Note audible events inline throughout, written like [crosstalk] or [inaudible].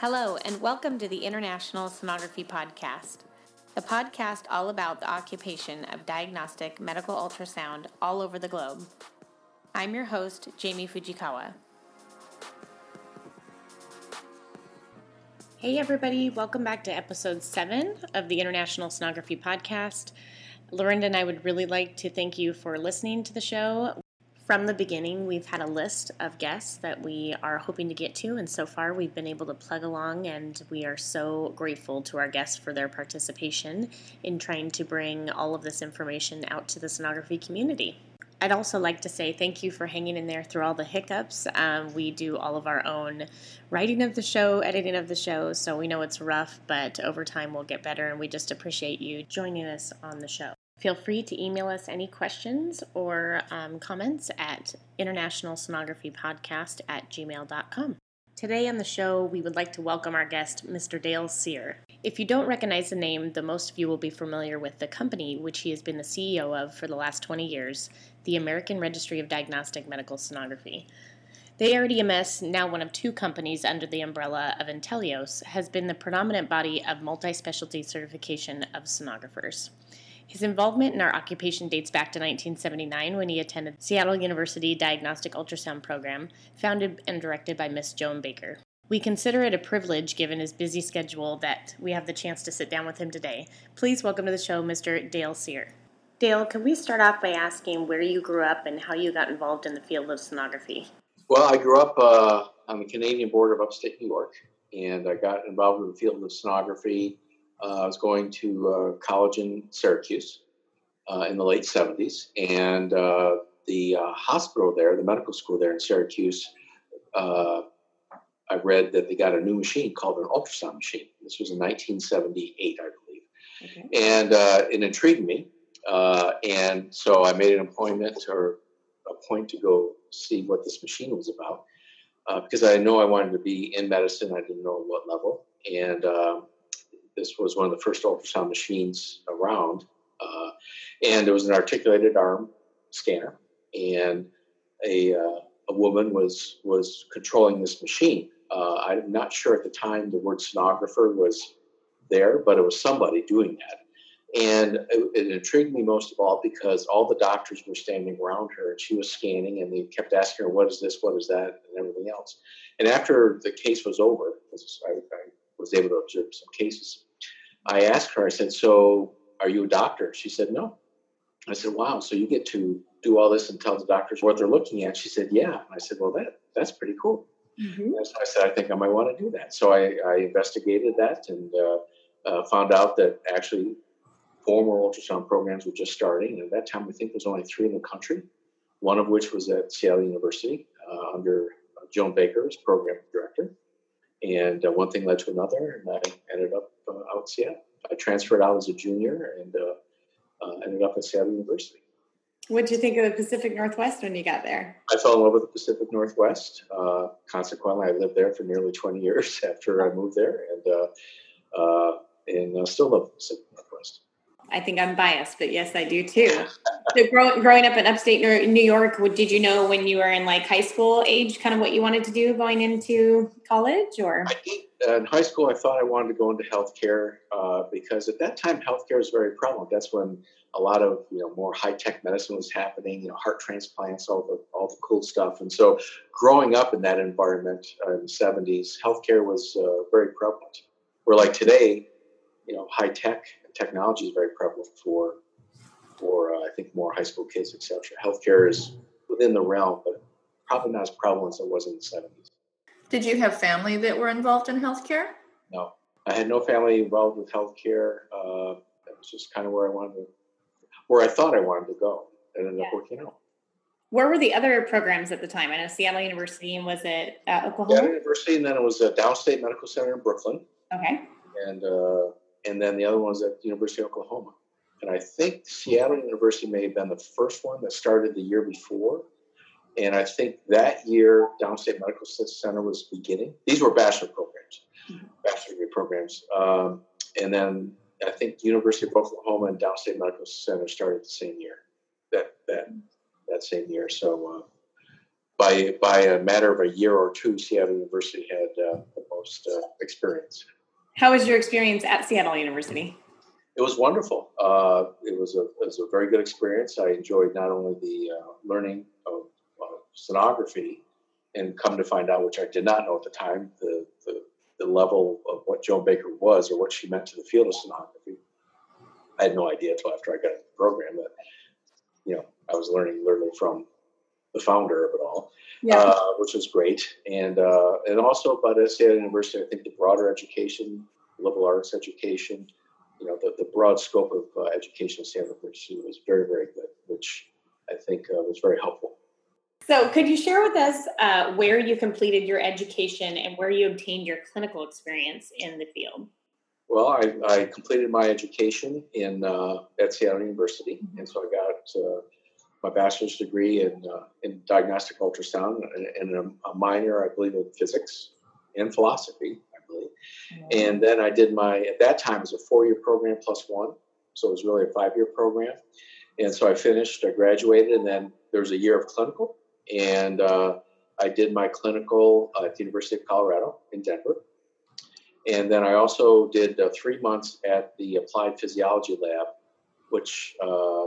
Hello, and welcome to the International Sonography Podcast, the podcast all about the occupation of diagnostic medical ultrasound all over the globe. I'm your host, Jamie Fujikawa. Hey, everybody, welcome back to episode seven of the International Sonography Podcast. Lorinda and I would really like to thank you for listening to the show. From the beginning, we've had a list of guests that we are hoping to get to, and so far we've been able to plug along, and we are so grateful to our guests for their participation in trying to bring all of this information out to the sonography community. I'd also like to say thank you for hanging in there through all the hiccups. Um, we do all of our own writing of the show, editing of the show, so we know it's rough, but over time we'll get better, and we just appreciate you joining us on the show. Feel free to email us any questions or um, comments at internationalsonographypodcast at gmail.com. Today on the show, we would like to welcome our guest, Mr. Dale Cyr. If you don't recognize the name, the most of you will be familiar with the company which he has been the CEO of for the last 20 years, the American Registry of Diagnostic Medical Sonography. The ARDMS, now one of two companies under the umbrella of Inteleos, has been the predominant body of multi specialty certification of sonographers. His involvement in our occupation dates back to 1979 when he attended Seattle University Diagnostic Ultrasound Program, founded and directed by Miss Joan Baker. We consider it a privilege, given his busy schedule, that we have the chance to sit down with him today. Please welcome to the show Mr. Dale Cyr. Dale, can we start off by asking where you grew up and how you got involved in the field of sonography? Well, I grew up uh, on the Canadian border of upstate New York, and I got involved in the field of sonography I was going to uh, college in Syracuse uh, in the late 70s, and the hospital there, the medical school there in Syracuse, I read that they got a new machine called an ultrasound machine. This was in 1978, I believe. Okay. And uh, it intrigued me. Uh, and so I made an appointment or a point to go see what this machine was about uh, because I know I wanted to be in medicine. I didn't know what level. And um, this was one of the first ultrasound machines around, uh, and it was an articulated arm scanner, and a, uh, a woman was was controlling this machine. Uh, I'm not sure at the time the word sonographer was there, but it was somebody doing that. And it, it, intrigued me most of all because all the doctors were standing around her and she was scanning and they kept asking her, What is this? What is that? and everything else. And after the case was over, I, I was able to observe some cases, I asked her, I said, So are you a doctor? She said, No. I said, Wow, so you get to do all this and tell the doctors what they're looking at? She said, Yeah. I said, Well, that that's pretty cool. Mm-hmm. So I said, I think I might want to do that. So I, I investigated that and uh, uh, found out that actually formal ultrasound programs were just starting. And at that time, I think there was only three in the country, one of which was at Seattle University uh, under Joan Baker as program director. And uh, one thing led to another, and I ended up uh, out Seattle. I transferred out as a junior and uh, uh, ended up at Seattle University. What did you think of the Pacific Northwest when you got there? I fell in love with the Pacific Northwest. Uh, consequently, I lived there for nearly 20 years [laughs] after I moved there, and uh, and still love the Pacific Northwest. I think I'm biased, but yes, I do too. So growing, growing up in upstate New York, did you know when you were in like high school age, kind of what you wanted to do going into college or? in high school, I thought I wanted to go into healthcare uh, because at that time, healthcare was very prevalent. That's when a lot of you know more high tech medicine was happening. You know, heart transplants, all the all the cool stuff. And so, growing up in that environment uh, in the '70s, healthcare was uh, very prevalent. Where like today, you know, high tech technology is very prevalent for for uh, I think more high school kids, etc. Healthcare is within the realm, but probably not as prevalent as it was in the seventies. Did you have family that were involved in healthcare? No, I had no family involved with healthcare. Uh, that was just kind of where I wanted to, where I thought I wanted to go. It ended yeah. up working out. Where were the other programs at the time? I know Seattle University, and was it uh, Oklahoma? Seattle University, and then it was a Downstate Medical Center in Brooklyn. Okay. And uh, and then the other one was at the University of Oklahoma. And I think Seattle University may have been the first one that started the year before. And I think that year, Downstate Medical Center was beginning. These were bachelor programs, mm-hmm. bachelor degree programs. Um, and then I think University of Oklahoma and Downstate Medical Center started the same year. That that that same year. So, uh, by by a matter of a year or two, Seattle University had uh, the most uh, experience. How was your experience at Seattle University? It was wonderful. Uh, it was a it was a very good experience. I enjoyed not only the uh, learning of sonography, and come to find out, which I did not know at the time, the, the the level of what Joan Baker was or what she meant to the field of sonography. I had no idea until after I got into the program that, you know, I was learning literally from the founder of it all, yeah. uh, which was great. And uh, and also about Seattle University, I think the broader education, liberal arts education, you know, the, the broad scope of uh, education at Seattle University was very, very good, which I think uh, was very helpful. So, could you share with us uh, where you completed your education and where you obtained your clinical experience in the field? Well, I, I completed my education in uh, at Seattle University, mm-hmm. and so I got uh, my bachelor's degree in uh, in diagnostic ultrasound and, and a, a, minor, I believe, in physics and philosophy. And then I did my at that time it was a four year program plus one, so it was really a five year program. And so I finished, I graduated, and then there was a year of clinical, and uh, I did my clinical at the University of Colorado in Denver. And then I also did uh, three months at the Applied Physiology Lab, which uh,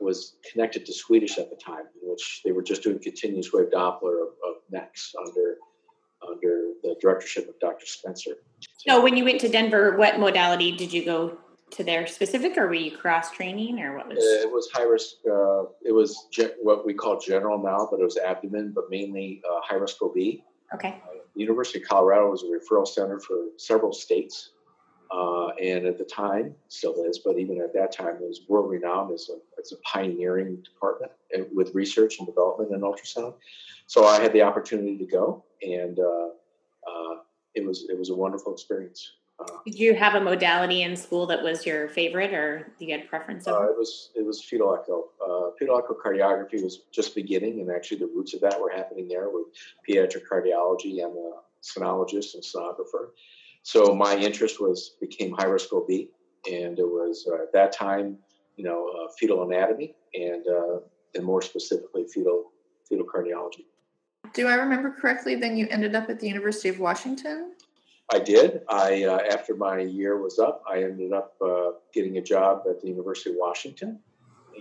was connected to Swedish at the time, which they were just doing continuous wave Doppler of, of necks under under the directorship of Dr. Spencer. So, when you went to Denver, what modality did you go to their specific, or were you cross training, or what was? It was high risk. Uh, it was ge- what we call general now, but it was abdomen, but mainly uh, high risk OB. Okay. Uh, University of Colorado was a referral center for several states, uh, and at the time, still is, but even at that time, it was world renowned as a as a pioneering department uh, with research and development in ultrasound. So I had the opportunity to go, and uh, it was it was a wonderful experience. Did you have a modality in school that was your favorite, or you had preference? Uh, it was it was fetal echo. Uh, fetal echocardiography was just beginning, and actually the roots of that were happening there with pediatric cardiology and a sonologist and sonographer. So my interest was became high risk OB, and it was uh, at that time, you know, uh, fetal anatomy and uh, and more specifically fetal fetal cardiology. Do I remember correctly? Then you ended up at the University of Washington. I did. I uh, after my year was up, I ended up uh, getting a job at the University of Washington,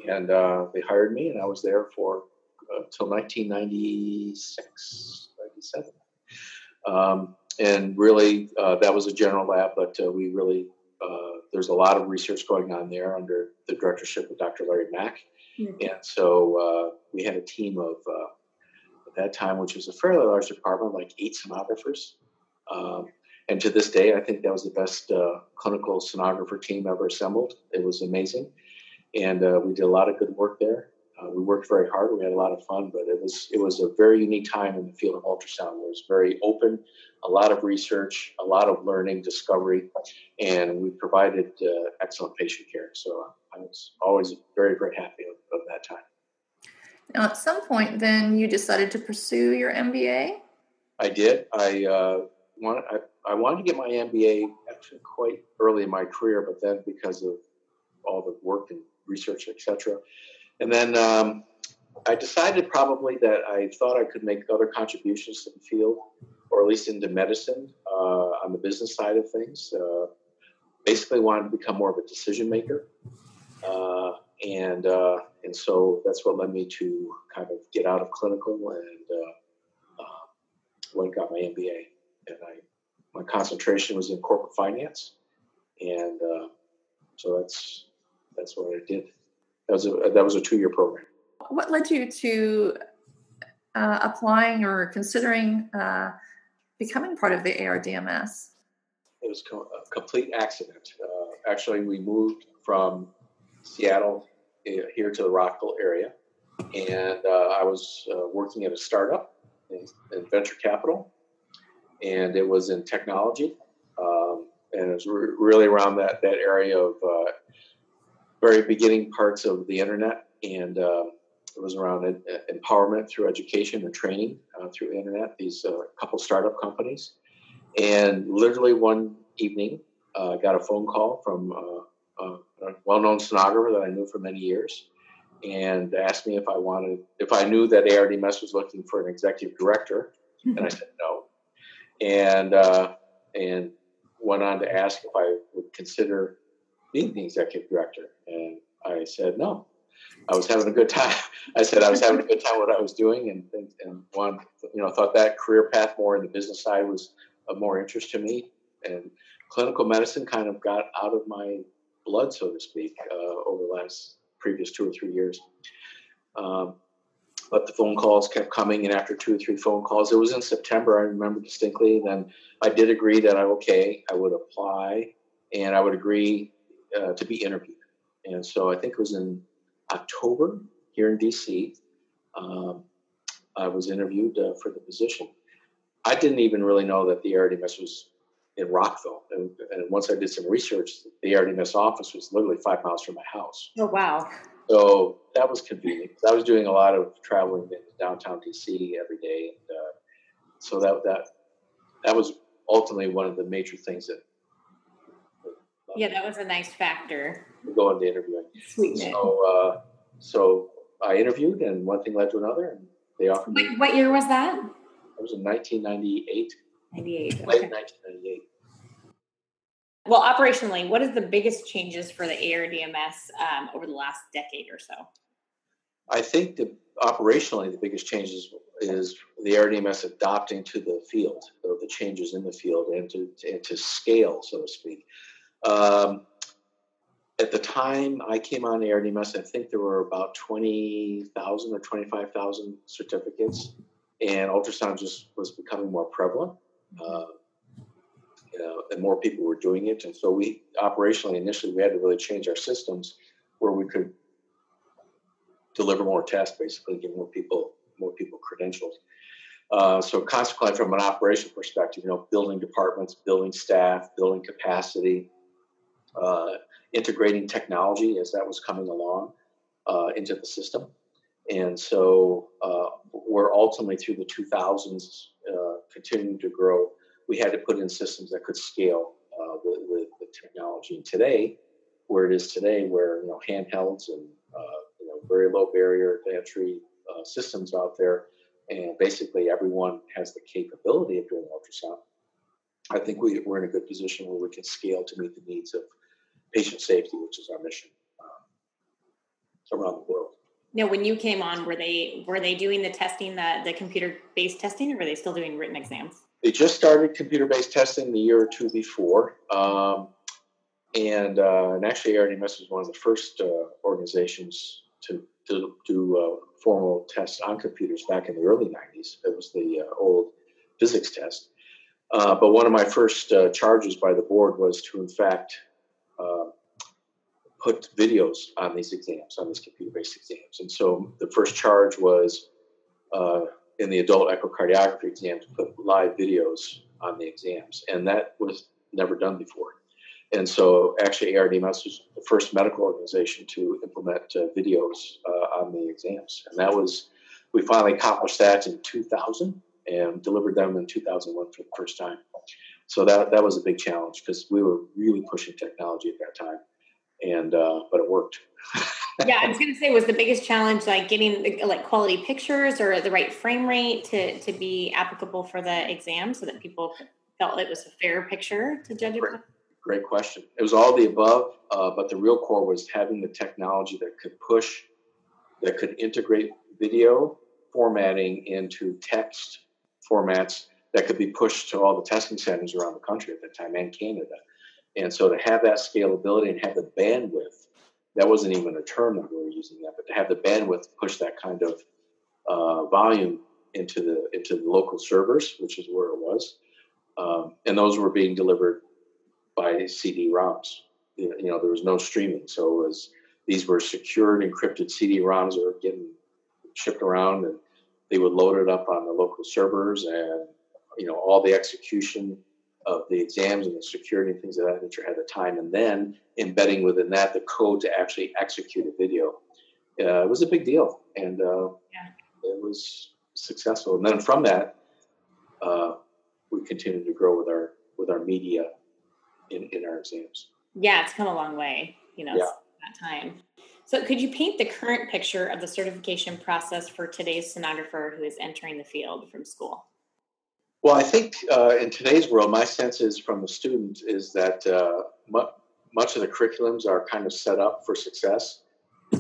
and uh, they hired me, and I was there for until 1996, 97. Um, and really, uh, that was a general lab, but uh, we really uh, there's a lot of research going on there under the directorship of Dr. Larry Mack, mm-hmm. and so we had a team of at that time, which was a fairly large department, like eight sonographers. Um, and to this day, I think that was the best uh, clinical sonographer team ever assembled. It was amazing, and uh, we did a lot of good work there. Uh, we worked very hard. We had a lot of fun, but it was it was a very unique time in the field of ultrasound. It was very open, a lot of research, a lot of learning, discovery, and we provided uh, excellent patient care. So I was always very very happy of, of that time. Now, at some point, then you decided to pursue your MBA. I did. I uh, wanted. I I wanted to get my MBA actually quite early in my career, but then because of all the work and research, etc. And then um, I decided probably that I thought I could make other contributions to the field, or at least into medicine uh, on the business side of things. Uh, basically, wanted to become more of a decision maker, uh, and uh, and so that's what led me to kind of get out of clinical and uh, uh, went and got my MBA, and I my concentration was in corporate finance, and uh, so that's that's what I did. That was a that was a two year program. What led you to uh, applying or considering uh, becoming part of the ARDMS? It was co- a complete accident. Uh, actually, we moved from Seattle here to the Rockville area, and uh, I was working at a startup in, in venture capital. And it was in technology, um, and it was re- really around that that area of uh, very beginning parts of the internet, and uh, it was around uh, empowerment through education and training uh, through the internet. These uh, couple startup companies, and literally one evening, I uh, got a phone call from a well-known sonographer that I knew for many years, and asked me if I wanted, if I knew that ARDMS was looking for an executive director, and I said no, and uh, and went on to ask if I would consider being the executive director, and I said no. I was having a good time. [laughs] I said I was having a good time what I was doing, and and, and one, you know, thought that career path more in the business side was of more interest to me, and clinical medicine kind of got out of my blood, so to speak, uh, over the last previous two or three years. Um, but the phone calls kept coming, and after two or three phone calls, it was in September. I remember distinctly. Then I did agree that I okay, I would apply, and I would agree uh, to be interviewed. And so I think it was in October here in DC. Um, I was interviewed uh, for the position. I didn't even really know that the ARDMS was in Rockville. And, and, once I did some research, the ARDMS office was literally five miles from my house. Oh, wow. So that was convenient. I was doing a lot of traveling in downtown DC every day. And uh, so that, that, that was ultimately one of the major things that. Uh, yeah, that was a nice factor. Going to interviewing. Sweet. So, uh, so I interviewed, and one thing led to another, and they offered. What, what year was that? It was in 1998. 98. Late 1998. Well, operationally, what is the biggest changes for the ARDMS um, over the last decade or so? I think the operationally the biggest changes is the ARDMS adopting to the field, or the changes in the field, and to and to scale, so to speak. Um, at the time I came on ARDMS, I think there were about twenty thousand or twenty five thousand certificates, and ultrasound just was becoming more prevalent. Uh, you know, and more people were doing it. And so we operationally initially we had to really change our systems where we could deliver more tests, basically give more people more people credentials. Uh, so consequently, from an operation perspective, you know, building departments, building staff, building capacity, uh, integrating technology as that was coming along uh, into the system. And so uh, we're ultimately through the 2000s uh, continuing to grow we had to put in systems that could scale uh, with, with, the technology. And today, where it is today, where you know handhelds and uh, you know very low barrier entry uh, systems out there, and basically everyone has the capability of doing ultrasound. I think we, we're in a good position where we can scale to meet the needs of patient safety, which is our mission um, around the world. Now, when you came on, were they were they doing the testing, the the computer based testing, or were they still doing written exams? they just started computer-based testing the year or two before, um, and, uh, and actually ARDMS was one of the first uh, organizations to, to do uh, formal tests on computers back in the early 90s. It was the uh, old physics test. Uh, but one of my first uh, charges by the board was to, in fact, put videos on these exams, on these computer-based exams. And so the first charge was in the adult echocardiography exam to put live videos on the exams, and that was never done before. And so, actually, ARDMS was the first medical organization to implement uh, videos uh, on the exams, and that was we finally accomplished that in 2000 and delivered them in 2001 for the first time. So that that was a big challenge because we were really pushing technology at that time, and uh, but it worked. [laughs] yeah, I was going to say, was the biggest challenge like getting like quality pictures or the right frame rate to to be applicable for the exam, so that people felt it was a fair picture to judge it. Great, question. It was all the above, uh, but the real core was having the technology that could push, that could integrate video formatting into text formats that could be pushed to all the testing centers around the country at that time and Canada. And so to have that scalability and have the bandwidth that wasn't even a term that we were using that, but to have the bandwidth push that kind of uh, volume into the into the local servers, which is where it was, um, and those were being delivered by CD-ROMs. You know, there was no streaming, so it was these were secured, encrypted CD-ROMs that were getting shipped around, and they would load it up on the local servers, and you know all the execution of the exams and the security and things of that nature at the time, and then embedding within that the code to actually execute a video. Uh, it was a big deal, and uh, yeah. it was successful. And then from that, uh, we continued to grow with our with our media in, in our exams. Yeah, it's come a long way, you know, yeah. that time. So, could you paint the current picture of the certification process for today's sonographer who is entering the field from school? Well, I think uh, in today's world, my sense is from the student is that uh, mu- much of the curriculums are kind of set up for success,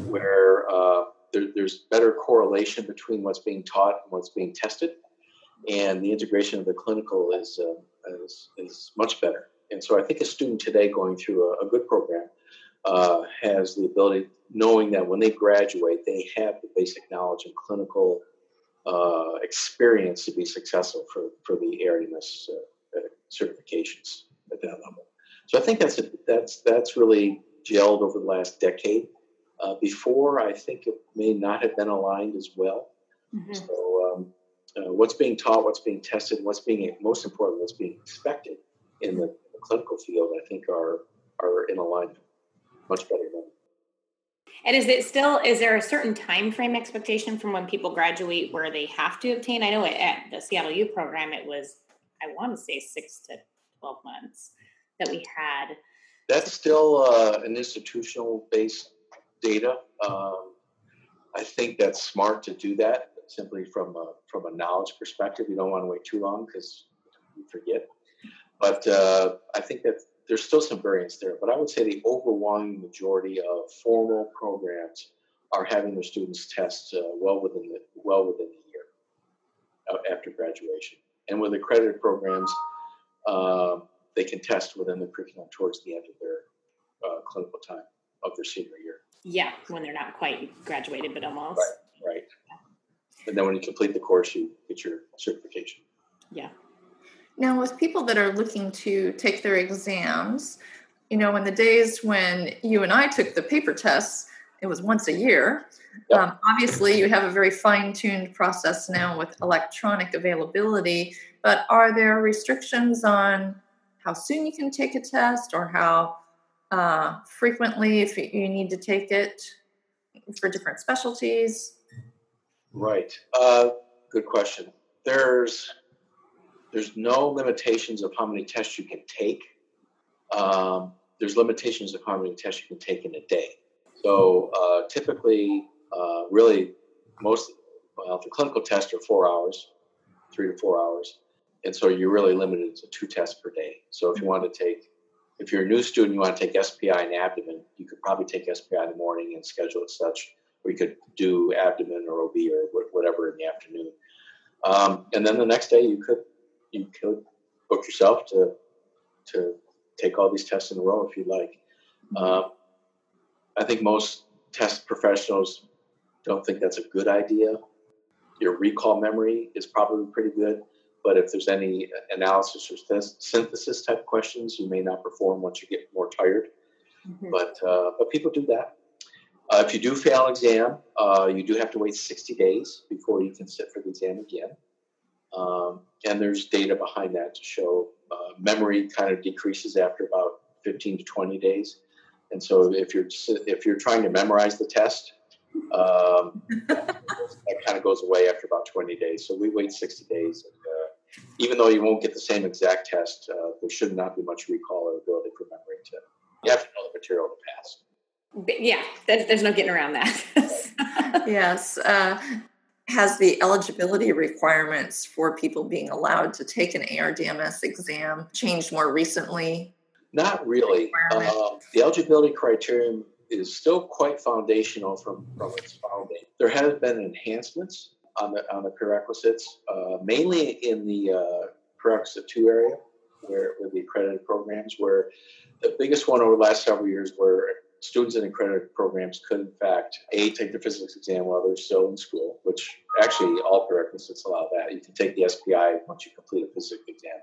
where uh, there, there's better correlation between what's being taught and what's being tested, and the integration of the clinical is uh, is, is, much better. And so, I think a student today going through a, a good program uh, has the ability, knowing that when they graduate, they have the basic knowledge and clinical uh, experience to be successful for, for the ARDMS uh, uh, certifications at that level. So I think that's a, that's that's really gelled over the last decade. Uh, before, I think it may not have been aligned as well. Mm-hmm. So um, uh, what's being taught, what's being tested, what's being most important, what's being expected in the, the clinical field, I think are are in alignment much better than and is it still is there a certain time frame expectation from when people graduate where they have to obtain? I know at the Seattle U program it was I want to say six to twelve months that we had. That's still uh, an institutional based data. Um, I think that's smart to do that simply from a, from a knowledge perspective. You don't want to wait too long because you forget. But uh, I think that there's still some variance there, but I would say the overwhelming majority of formal programs are having their students test uh, well within the well within the year uh, after graduation. And with accredited programs, uh, they can test within the curriculum towards the end of their uh, clinical time of their senior year. Yeah, when they're not quite graduated, but almost. Right, right. And then when you complete the course, you get your certification. Yeah. Now, with people that are looking to take their exams, you know, in the days when you and I took the paper tests, it was once a year. Yep. Um, obviously, you have a very fine tuned process now with electronic availability, but are there restrictions on how soon you can take a test or how uh, frequently if you need to take it for different specialties? Right. Uh, good question. There's there's no limitations of how many tests you can take. Um, there's limitations of how many tests you can take in a day. So uh, typically, uh, really, most well, the clinical tests are four hours, three to four hours, and so you're really limited to two tests per day. So if you want to take, if you're a new student, you want to take SPI and abdomen, you could probably take SPI in the morning and schedule it such, or you could do abdomen or OB or whatever in the afternoon. Um, and then the next day, you could you could book yourself to to take all these tests in a row if you'd like. Um, I think most test professionals don't think that's a good idea. Your recall memory is probably pretty good, but if there's any analysis or th- synthesis type questions, you may not perform once you get more tired. Mm-hmm. But uh, but people do that. Uh, if you do fail an exam, uh, you do have to wait 60 days before you can sit for the exam again. Um, and there's data behind that to show uh, memory kind of decreases after about 15 to 20 days. And so if you're if you're trying to memorize the test, um, that kind of goes away after about 20 days. So we wait 60 days. And, uh, even though you won't get the same exact test, uh, there should not be much recall or ability for memory to. You have to know the material to pass. Yeah, there's no getting around that. [laughs] yes. Uh, has the eligibility requirements for people being allowed to take an ARDMS exam changed more recently? Not really. Uh, the eligibility criterion is still quite foundational from, from its founding. There have been enhancements on the on the prerequisites, uh, mainly in the uh, prerequisite two area, where with the accredited programs, where the biggest one over the last several years were students in accredited programs could, in fact, A, take the physics exam while they're still in school, which actually all prerequisites allow that. You can take the SPI once you complete a physics exam.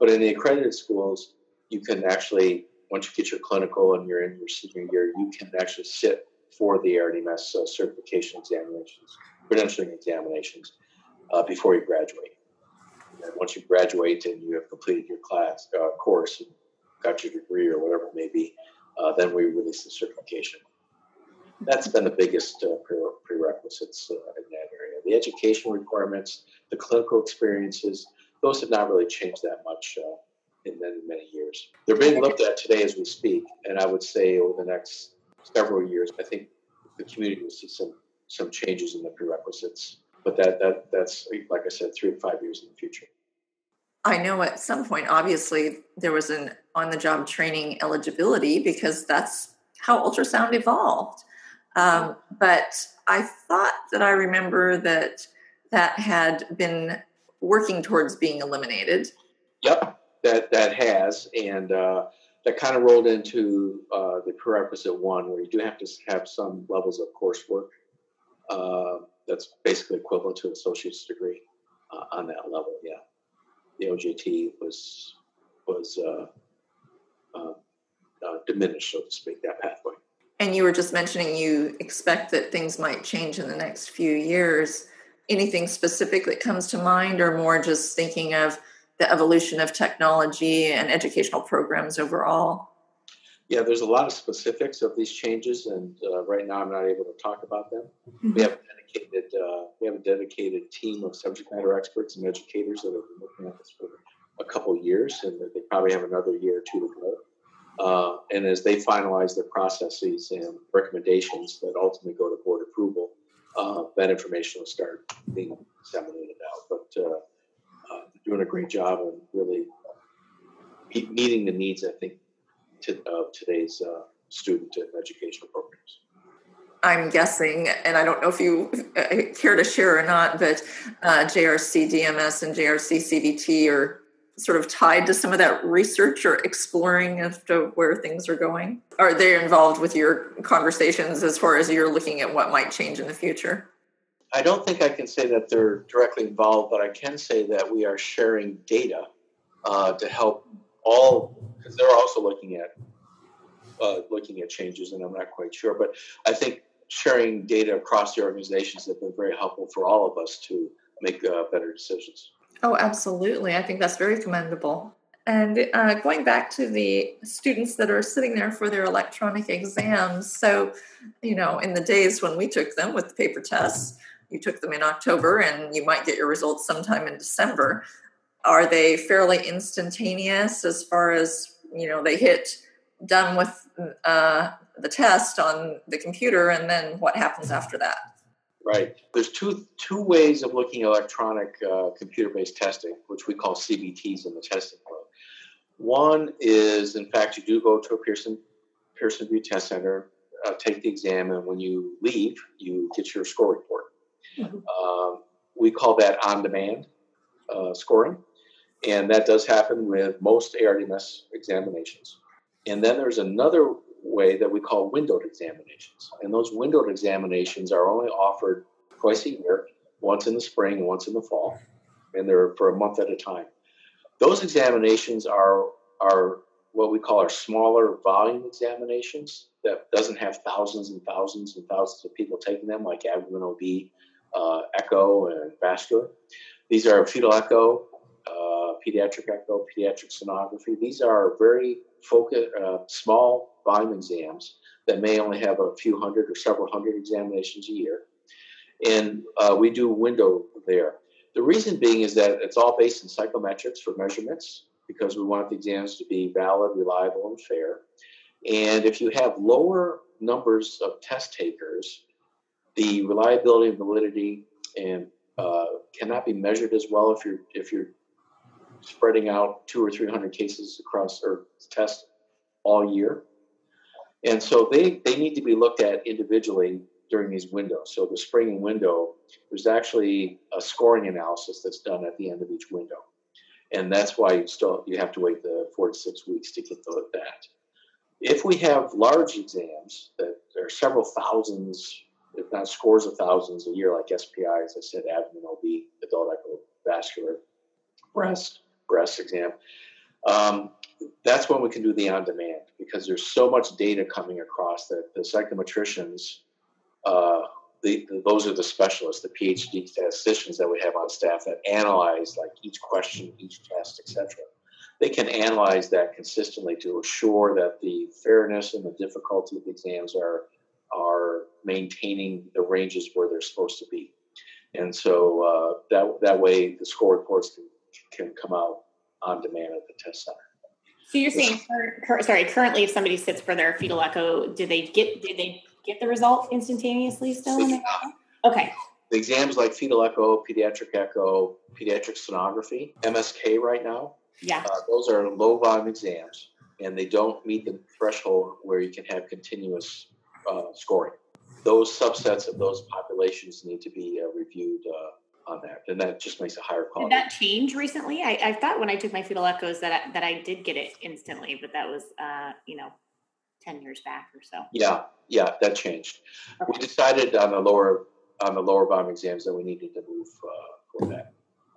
But in the accredited schools, you can actually, once you get your clinical and you're in your senior year, you can actually sit for the ARDMS uh, certification examinations, credentialing examinations uh, before you graduate. And once you graduate and you have completed your class uh, course and got your degree or whatever it may be, uh, then we release the certification. That's been the biggest uh, prerequisites uh, in that area. The education requirements, the clinical experiences, those have not really changed that much uh, in many, many years. They're being looked at today as we speak, and I would say over the next several years, I think the community will see some some changes in the prerequisites. But that that that's like I said, three to five years in the future. I know at some point, obviously, there was an on the job training eligibility because that's how ultrasound evolved. Um, but I thought that I remember that that had been working towards being eliminated. Yep, that that has, and uh, that kind of rolled into uh, the prerequisite one, where you do have to have some levels of coursework. Uh, that's basically equivalent to an associate's degree uh, on that level. Yeah, the OJT was was uh, uh, diminished, so to speak, that pathway. And you were just mentioning you expect that things might change in the next few years. Anything specific that comes to mind, or more just thinking of the evolution of technology and educational programs overall? Yeah, there's a lot of specifics of these changes, and uh, right now I'm not able to talk about them. Mm-hmm. We have a dedicated uh, we have a dedicated team of subject matter experts and educators that have been looking at this for a couple years, and they probably have another year or two to go. Uh, and as they finalize their processes and recommendations that ultimately go to board approval, uh, that information will start being disseminated out. But uh, uh doing a great job and really meeting the needs, I think, to, of today's uh, student and educational programs. I'm guessing, and I don't know if you uh, care to share or not, but JRC DMS and JRC CVT are sort of tied to some of that research or exploring as to where things are going? Are they involved with your conversations as far as you're looking at what might change in the future? I don't think I can say that they're directly involved, but I can say that we are sharing data uh, to help all because they're also looking at uh, looking at changes, and I'm not quite sure, but I think sharing data across the organizations have been very helpful for all of us to make uh, better decisions. Oh, absolutely. I think that's very commendable. And uh, going back to the students that are sitting there for their electronic exams. So, you know, in the days when we took them with paper tests, you took them in October and you might get your results sometime in December. Are they fairly instantaneous as far as, you know, they hit done with uh, the test on the computer and then what happens after that? Right. There's two two ways of looking at electronic uh, computer-based testing, which we call CBTs in the testing world. One is, in fact, you do go to a Pearson Pearson VUE Test Center, uh, take the exam, and when you leave, you get your score report. Mm-hmm. Um, we call that on-demand uh, scoring, and that does happen with most ARDMS examinations. And then there's another way that we call windowed examinations. And those windowed examinations are only offered twice a year, once in the spring once in the fall, and they're for a month at a time. Those examinations are are what we call our smaller volume examinations that doesn't have thousands and thousands and thousands of people taking them, like abdomen OB, uh, echo, and vascular. These are fetal echo, pediatric echo, pediatric sonography. These are very focused, uh, small volume exams that may only have a few hundred or several hundred examinations a year. And uh, we do a window there. The reason being is that it's all based in psychometrics for measurements because we want the exams to be valid, reliable, and fair. And if you have lower numbers of test takers, the reliability and validity and uh, cannot be measured as well if you're if you're spreading out two or three hundred cases across or tests all year. And so they, they need to be looked at individually during these windows. So the spring window, there's actually a scoring analysis that's done at the end of each window. And that's why you still you have to wait the four to six weeks to get the, that. If we have large exams that are several thousands, if not scores of thousands a year, like SPI, as I said, abdomen OB, adult vascular, breast, breast exam, um, that's when we can do the on demand because there's so much data coming across that the psychometricians, uh, the, those are the specialists, the PhD statisticians that we have on staff that analyze like each question, each test, etc. They can analyze that consistently to assure that the fairness and the difficulty of the exams are are maintaining the ranges where they're supposed to be, and so uh, that that way the score reports can can come out on demand at the test center. So you're saying, sorry, currently, if somebody sits for their fetal echo, do they get do they get the result instantaneously still? They in do the- Okay, The exams like fetal echo, pediatric echo, pediatric sonography, MSK right now, yeah, uh, those are low volume exams and they don't meet the threshold where you can have continuous uh, scoring. Those subsets of those populations need to be uh, reviewed uh, on that, and that just makes a higher quality. did that change recently? I, I thought when I took my fetal echoes that I, that I did get it instantly, but that was, uh, you know, ten years back or so. Yeah, yeah, that changed. We decided on the lower on the lower volume exams that we needed to move uh, for that.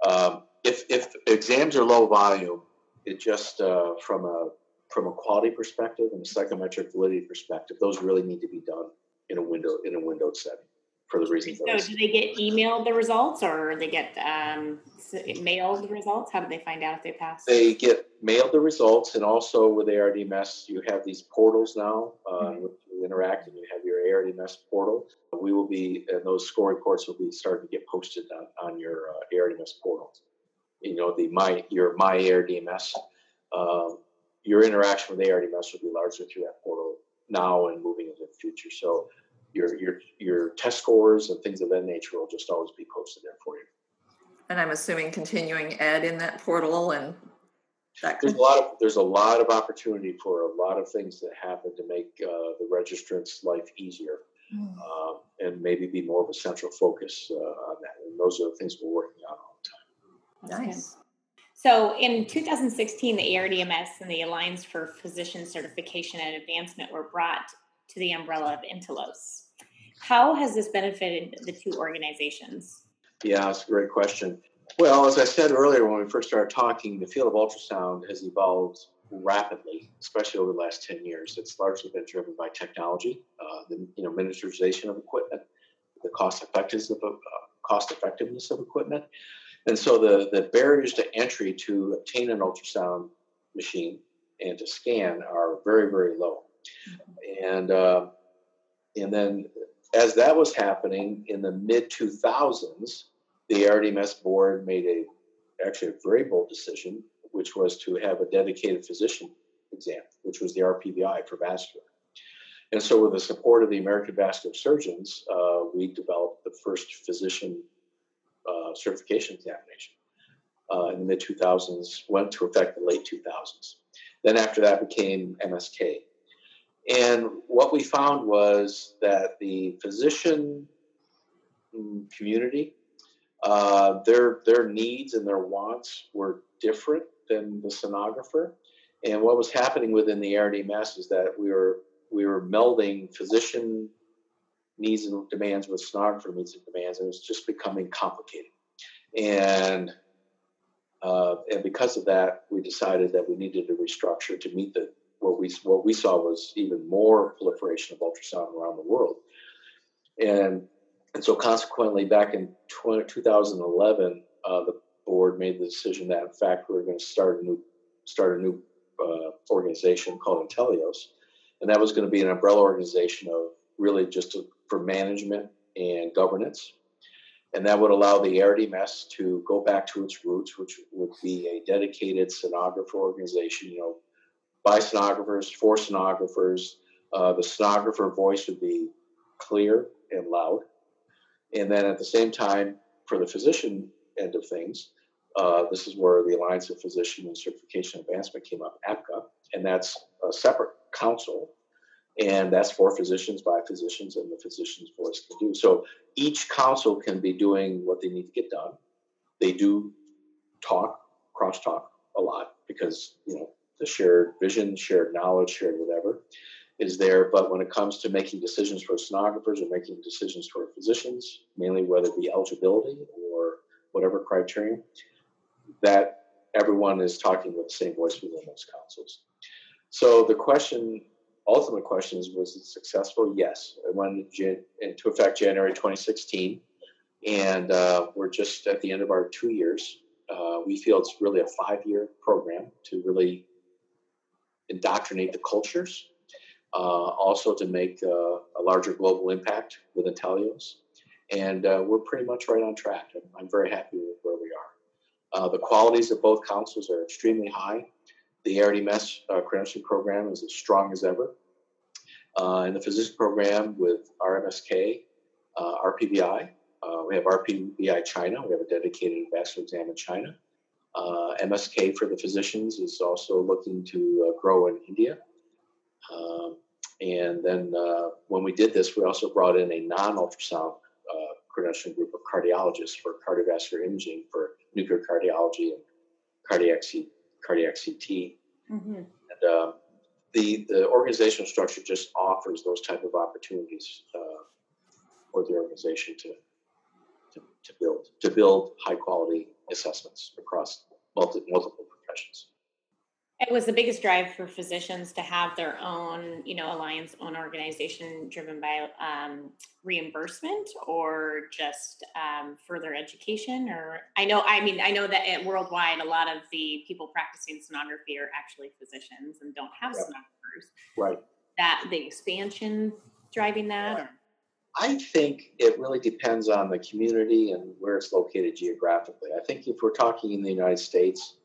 Um, if if exams are low volume, it just uh, from a from a quality perspective and a psychometric validity perspective, those really need to be done in a window in a windowed setting for the reasons So do they get emailed the results or they get um, mailed the results? How do they find out if they pass? They get mailed the results, and also with ARDMS, you have these portals now. Uh, Mhm. with you interact, and you have your ARDMS portal. We will be, and those score reports will be starting to get posted on, on your uh, ARDMS portal. You know, the my your my ARDMS. Um, your interaction with ARDMS will be largely through that portal now and moving into the future. So your your your test scores and things of that nature will just always be posted there for you. And I'm assuming continuing ed in that portal and that. there's a lot of there's a lot of opportunity for a lot of things that happen to make uh, the registrant's life easier Mm. um, and maybe be more of a central focus uh, on that and those are the things we're working on all the time Nice. So in 2016, the ARDMS and the Alliance for Physician Certification and Advancement were brought to the umbrella of Inteleos. How has this benefited the two organizations? yeah it's a great question well as i said earlier when we first started talking the field of ultrasound has evolved rapidly especially over the last 10 years it's largely been driven by technology uh, the you know miniaturization of equipment the cost effectiveness of uh, cost effectiveness of equipment And so the, the barriers to entry to obtain an ultrasound machine and to scan are very, very low. And, uh, and then as that was happening in the mid 2000s, the RDMS board made a actually a very bold decision, which was to have a dedicated physician exam, which was the RPVI for vascular. And so, with the support of the American Vascular Surgeons, uh, we developed the first physician uh, certification examination uh, in the mid 2000s, went to effect in the late 2000s. Then, after that, became MSK. And what we found was that the physician mm, community, uh, their their needs and their wants were different than the sonographer. And what was happening within the RDMS is that we were we were melding physician needs and demands with sonographer needs and demands, and it was just becoming complicated. And uh, and because of that, we decided that we needed to restructure to meet the what we what we saw was even more proliferation of ultrasound around the world. And and so consequently, back in 20, 2011, uh, the board made the decision that in fact we were going to start a new start a new uh, organization called Inteleos, and that was going to be an umbrella organization of really just for management and governance. And that would allow the RDMS to go back to its roots, which would be a dedicated sonographer organization, you know, by sonographers, for sonographers. Uh, the sonographer voice would be clear and loud. And then at the same time, for the physician end of things, uh, this is where the Alliance of Physician and Certification Advancement came up, APCA, and that's a separate council and that's for physicians by physicians and the physician's voice can do so each council can be doing what they need to get done they do talk cross talk a lot because you know the shared vision shared knowledge shared whatever is there. But when it comes to making decisions for sonographers or making decisions for physicians mainly whether it be eligibility or whatever criterion that everyone is talking with the same voice within those councils. So the question ultimate question is was it successful? Yes. It went into effect january 2016 and uh, we're just at the end of our two years. Uh, we feel it's really a five year program to really indoctrinate the cultures uh, also to make uh, a larger global impact with Inteleos. And uh, we're pretty much right on track. I'm, I'm very happy with where we are. Uh, the qualities of both councils are extremely high the ARDMS uh, credentialing program is as strong as ever. In the physician program with RMSK, RPVI, we have RPVI China. We have a dedicated vascular exam in China. Uh, MSK for the physicians is also looking to uh, grow in India. Um, and then uh, when we did this, we also brought in a non ultrasound uh, credentialing group of cardiologists for cardiovascular imaging for nuclear cardiology and cardiac, C- cardiac CT. Mm-hmm. And um, the, the organizational structure just offers those type of opportunities uh, for the organization to, to, to build to build high quality assessments across multi, multiple professions. It was the biggest drive for physicians to have their own, you know, alliance own organization driven by um, reimbursement or just um, further education. Or I know, I mean, I know that at worldwide, a lot of the people practicing sonography are actually physicians and don't have yep. sonographers. Right. That the expansion driving that. Right. I think it really depends on the community and where it's located geographically. I think if we're talking in the United States,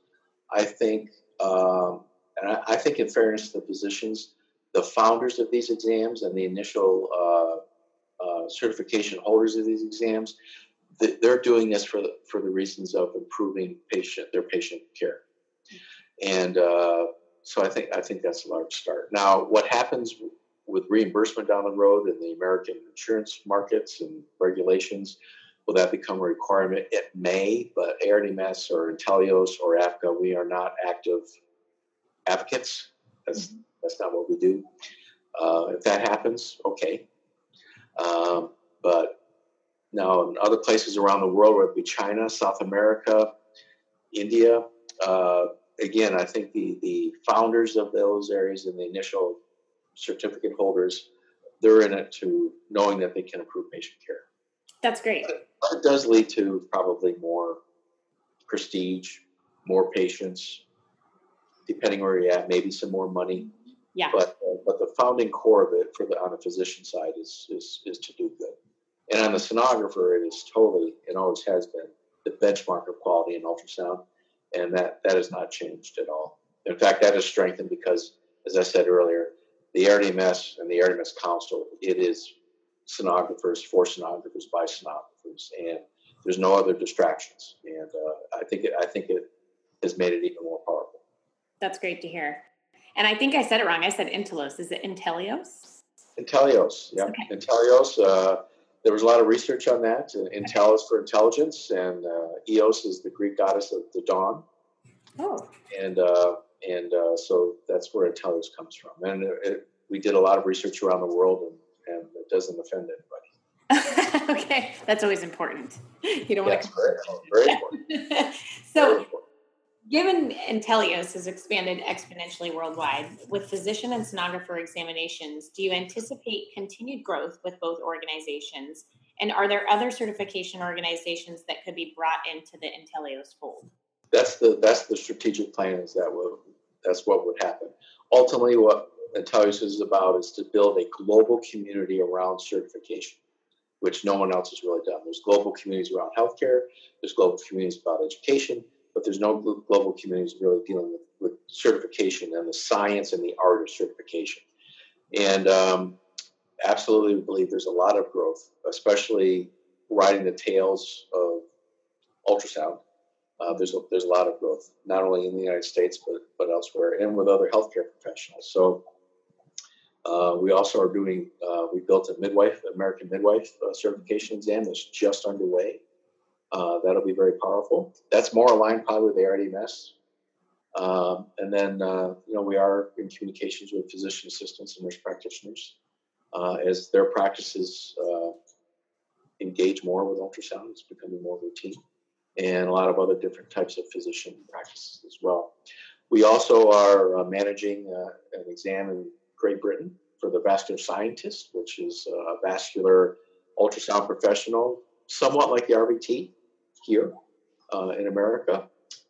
I think, um, and I, I, think in fairness to the physicians, the founders of these exams and the initial uh, uh, certification holders of these exams, they're doing this for the, for the reasons of improving patient their patient care, and uh, so I think I think that's a large start. Now, what happens with reimbursement down the road in the American insurance markets and regulations, will that become a requirement? It may, but ARDMS or Inteleos or APCA, we are not active advocates. That's mm-hmm. that's not what we do. Uh, if that happens, okay. Um, but now in other places around the world, whether it be China, South America, India, uh, again, I think the the founders of those areas in the initial certificate holders, they're in it to knowing that they can improve patient care. That's great. But it does lead to probably more prestige, more patients, depending where you're at, maybe some more money. Yeah. But uh, but the founding core of it for the on the physician side is is is to do good. And on the sonographer, it is totally and always has been the benchmark of quality in ultrasound, and that that has not changed at all. In fact, that has strengthened because, as I said earlier, the ARDMS and the ARDMS Council, it is sonographers for sonographers by sonographers, and there's no other distractions. And uh, I think it, I think it has made it even more powerful. That's great to hear. And I think I said it wrong. I said Inteleos. Is it Inteleos? Inteleos, yeah. Okay. Uh, there was a lot of research on that. Intel is for intelligence, and uh, Eos is the Greek goddess of the dawn. Oh. And uh, and uh, so that's where Inteleos comes from. And it, it, we did a lot of research around the world, and, and it doesn't offend anybody. [laughs] okay, that's always important. You don't yes, want to. Very, very important. [laughs] so, very important. given Inteleos has expanded exponentially worldwide, with physician and sonographer examinations, do you anticipate continued growth with both organizations? And are there other certification organizations that could be brought into the Inteleos fold? That's the that's the strategic plan. Is that what that's what would happen. Ultimately, what Inteleos is about is to build a global community around certification, which no one else has really done. There's global communities around healthcare, there's global communities about education, but there's no global communities really dealing with, with certification and the science and the art of certification. And um, absolutely believe there's a lot of growth, especially riding the tails of ultrasound uh, there's a, there's a lot of growth, not only in the United States but but elsewhere, and with other healthcare professionals. So uh, we also are doing. Uh, we built a midwife, American midwife uh, certification exam that's just underway. Uh, that'll be very powerful. That's more aligned probably with ARDMS. Um, and then uh, you know we are in communications with physician assistants and nurse practitioners as their practices engage more with ultrasound. It's becoming more routine and a lot of other different types of physician practices as well. We also are uh, managing uh, an exam in Great Britain for the vascular scientist, which is a vascular ultrasound professional, somewhat like the RVT here uh, in America,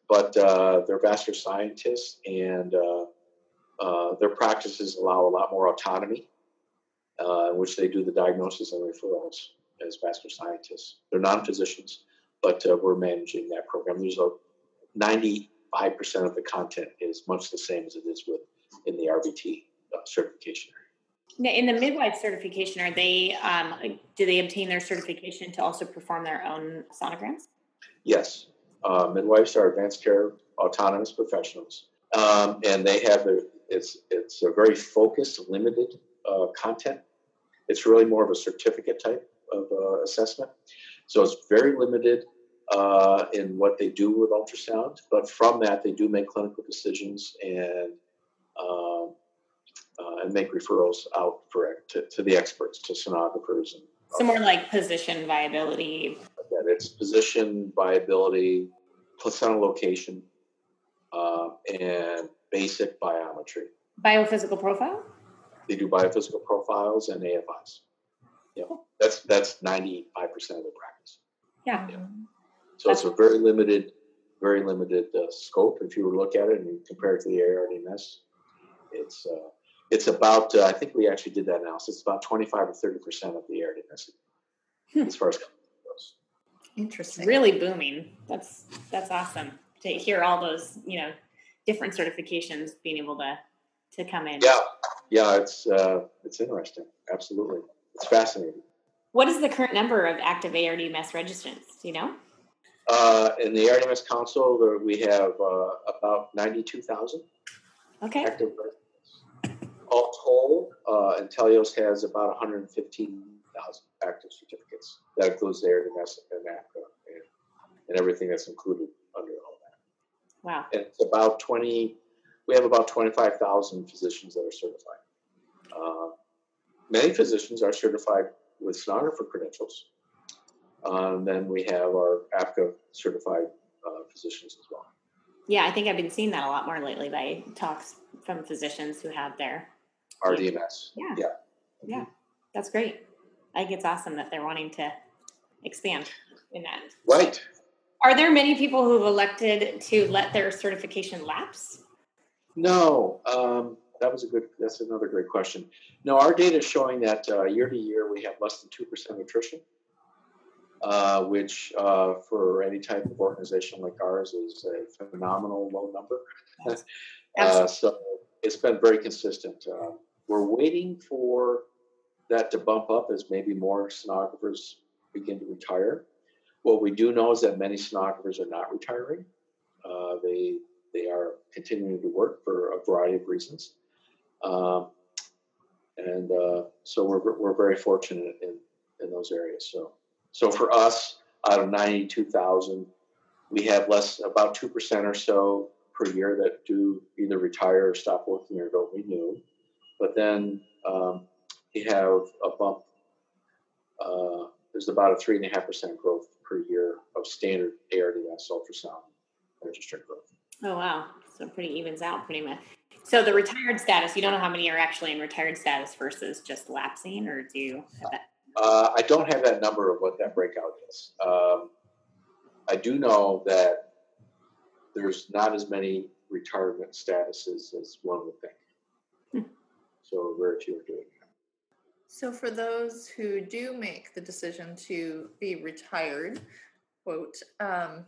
but uh, they're vascular scientists and uh, uh, their practices allow a lot more autonomy, in which they do the diagnosis and referrals as vascular scientists. They're non physicians but uh, we're managing that program. There's a 95% of the content is much the same as it is with in the RVT uh, certification Now, in the midwife certification, are they, um, do they obtain their certification to also perform their own sonograms? Yes, uh, midwives are advanced care autonomous professionals, um, and they have their. It's it's a very focused, limited uh, content. It's really more of a certificate type of uh, assessment, so it's very limited uh, in what they do with ultrasound. But from that, they do make clinical decisions and um, uh, and make referrals out for to, to the experts, to sonographers and So more like position viability. that it's position, viability, placental location, uh, and basic biometry. Biophysical profile? They do biophysical profiles and AFIs. Yeah, that's that's ninety five percent of the practice. Yeah. So it's a very limited, very limited uh, scope. If you were to look at it and compare it to the ARDMS, it's uh, it's about uh, I think we actually did that analysis. It's about twenty five or thirty percent of the ARDMS Hmm. as far as goes. Interesting. Really booming. That's, that's awesome to hear all those, you know, different certifications being able to, to come in. Yeah, yeah, it's uh, it's interesting. Absolutely, it's fascinating. What is the current number of active ARDMS registrants? Do you know? Uh, in the RDMS Council, there, we have uh, about ninety-two thousand Okay. active residents. All told, uh, Inteleos has about one hundred fifteen thousand active certificates. That includes the RDMS and APCA and, and everything that's included under all that. Wow. And it's about twenty. We have about twenty-five thousand physicians that are certified. Uh, many physicians are certified with sonographer credentials. Uh, and then we have our APCA certified uh, physicians as well. Yeah, I think I've been seeing that a lot more lately by talks from physicians who have their, RDMS. Yeah. Yeah. yeah, that's great. I think it's awesome that they're wanting to expand in that. Right. Are there many people who've elected to let their certification lapse? No, um, that was a good. That's another great question. Now, our data is showing that uh, year to year we have less than two percent attrition, uh, which uh, for any type of organization like ours is a phenomenal low number. [laughs] uh, so it's been very consistent. Uh, we're waiting for that to bump up as maybe more sonographers begin to retire. What we do know is that many sonographers are not retiring. Uh, they they are continuing to work for a variety of reasons. Um, and uh, so we're, we're very fortunate in, in those areas. So, so for us, out of 92,000, we have less, about 2% or so per year that do either retire or stop working or don't renew. But then um, we have a bump, uh, there's about a 3.5% growth per year of standard ARDS ultrasound registered growth. Oh, wow. So pretty evens out pretty much. So the retired status, you don't know how many are actually in retired status versus just lapsing, or do you have that? Uh, I don't have that number of what that breakout is. Um, I do know that there's not as many retirement statuses as one would think. Hmm. So very few are doing that. So, for those who do make the decision to be retired, quote, um,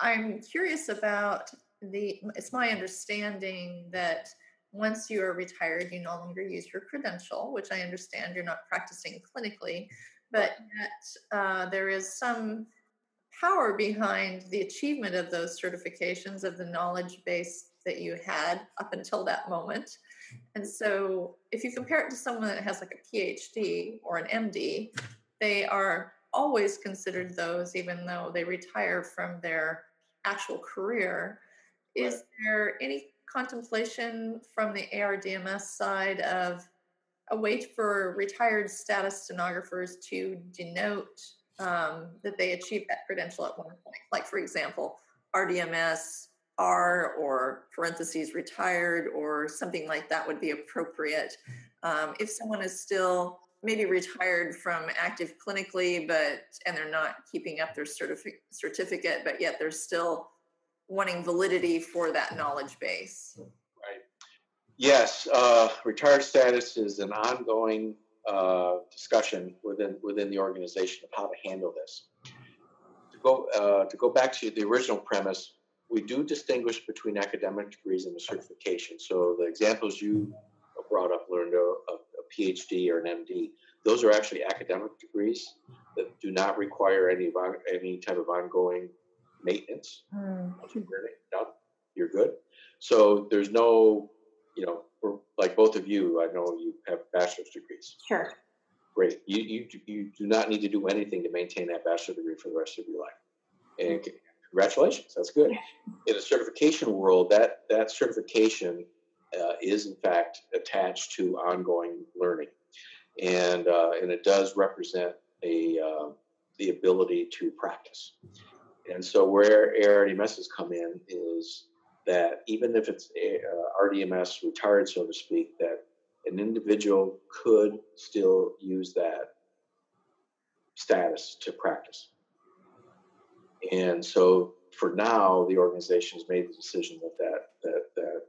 I'm curious about the. It's my understanding that once you are retired, you no longer use your credential, which I understand you're not practicing clinically, but yet uh, there is some power behind the achievement of those certifications of the knowledge base that you had up until that moment. And so, if you compare it to someone that has like a PhD or an MD, they are always considered those, even though they retire from their actual career. Is there any contemplation from the ARDMS side of a way for retired status sonographers to denote um, that they achieved that credential at one point? Like, for example, RDMS R or parentheses retired or something like that would be appropriate. Um, if someone is still maybe retired from active clinically, but and they're not keeping up their certifi- certificate, but yet they're still wanting validity for that knowledge base. Right. Yes, uh, retired status is an ongoing uh, discussion within within the organization of how to handle this. To go uh, to go back to the original premise, we do distinguish between academic degrees and the certification. So the examples you brought up, Lorinda, of, of PhD or an MD. Those are actually academic degrees that do not require any any type of ongoing maintenance. Mm. Once you're done, you're good. So there's no, you know, like both of you, I know you have bachelor's degrees. Sure. Great. You, you, you do not need to do anything to maintain that bachelor's degree for the rest of your life. And congratulations, that's good. In a certification world, that, that certification uh, is in fact attached to ongoing learning. And, uh, and it does represent a, uh, the ability to practice. And so where ARDMSs come in is that even if it's uh, RDMS retired, so to speak, that an individual could still use that status to practice. And so for now, the organization has made the decision that that, that, that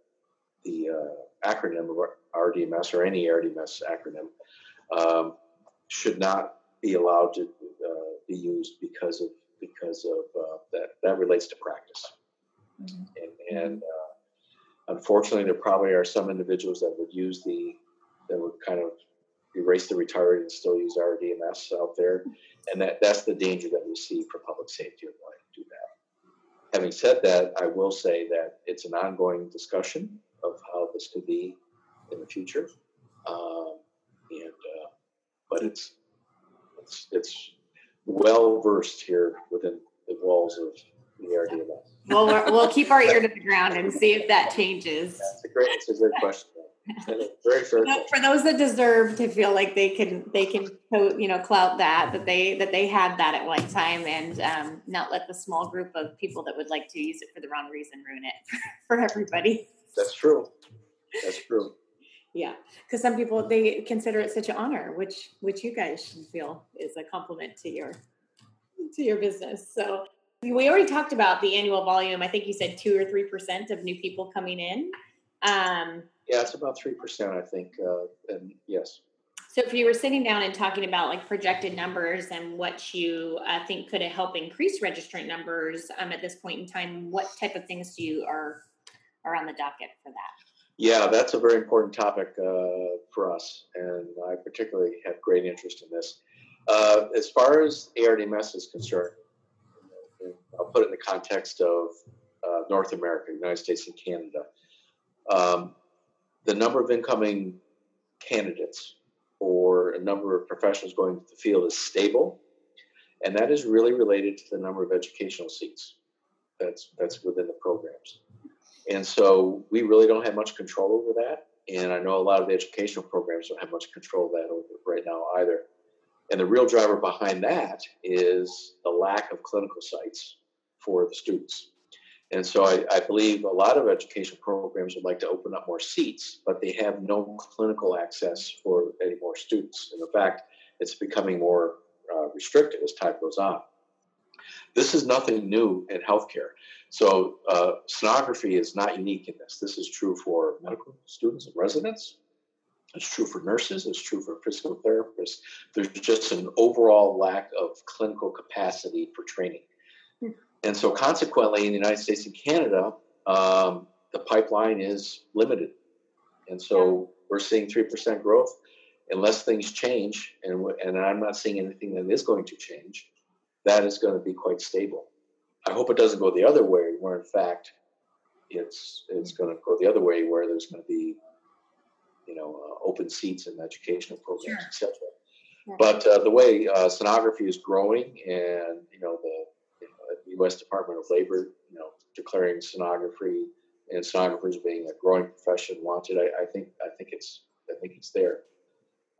the uh, acronym of RDMS or any RDMS acronym um, should not be allowed to uh, be used because of because of uh, that that relates to practice. Mm-hmm. And, and uh, unfortunately, there probably are some individuals that would use the that would kind of erase the retired and still use RDMS out there, and that that's the danger that we see for public safety of wanting to do that. Having said that, I will say that it's an ongoing discussion of how this could be in the future, um, and uh, but it's it's it's well versed here within the walls of the RDMS. Well, we'll keep our ear to the ground and see if that changes. That's a great, it's a great question. Very fair. For those that deserve to feel like they can, they can, you know, clout that, that they, that they had that at one time and um, not let the small group of people that would like to use it for the wrong reason ruin it [laughs] for everybody. That's true. That's true. Yeah, because some people they consider it such an honor, which which you guys should feel is a compliment to your to your business. So we already talked about the annual volume. I think you said two or three percent of new people coming in. Um, yeah, it's about three percent, I think. Uh, and yes. So if you were sitting down and talking about like projected numbers and what you uh, think could help increase registrant numbers um, at this point in time, what type of things do you are are on the docket for that? Yeah, that's a very important topic uh, for us, and I particularly have great interest in this. Uh, as far as ARDMS is concerned, I'll put it in the context of uh, North America, United States, and Canada. Um, the number of incoming candidates or a number of professionals going to the field is stable, and that is really related to the number of educational seats that's that's within the programs. And so we really don't have much control over that. And I know a lot of the educational programs don't have much control of that over right now either. And the real driver behind that is the lack of clinical sites for the students. And so I, I, believe a lot of education programs would like to open up more seats, but they have no clinical access for any more students. And in fact, it's becoming more uh, restricted as time goes on. This is nothing new in healthcare. So uh, sonography is not unique in this. This is true for medical students and residents. It's true for nurses. It's true for physical therapists. There's just an overall lack of clinical capacity for training. And so, consequently, in the United States and Canada, um, the pipeline is limited. And so, we're seeing 3% growth. Unless things change, and, and I'm not seeing anything that is going to change, that is going to be quite stable. I hope it doesn't go the other way, where in fact it's it's going to go the other way, where there's going to be you know uh, open seats in educational programs, sure. etc. But uh, the way uh, sonography is growing, and you know the you know, U.S. Department of Labor, you know, declaring sonography and sonographers being a growing profession wanted, I, I think I think it's I think it's there.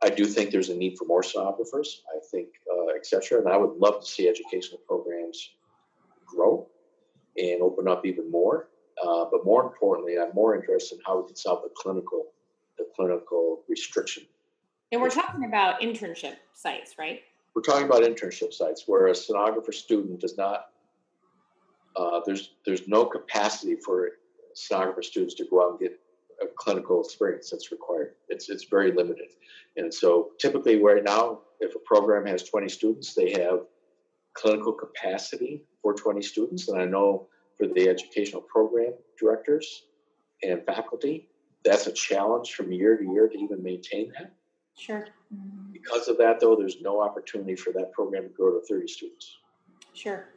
I do think there's a need for more sonographers. I think, uh, etc. And I would love to see educational programs grow and open up even more. Uh, but more importantly, I'm more interested in how we can solve the clinical the clinical restriction. And we're talking about internship sites, right? We're talking about internship sites where a sonographer student does not. Uh, there's there's no capacity for sonographer students to go out and get a clinical experience that's required. It's it's very limited, and so typically right now, if a program has 20 students, they have clinical capacity for 20 students. And I know for the educational program directors and faculty, that's a challenge from year to year to even maintain that. Sure. Mm-hmm. Because of that, though, there's no opportunity for that program to grow to 30 students. Sure.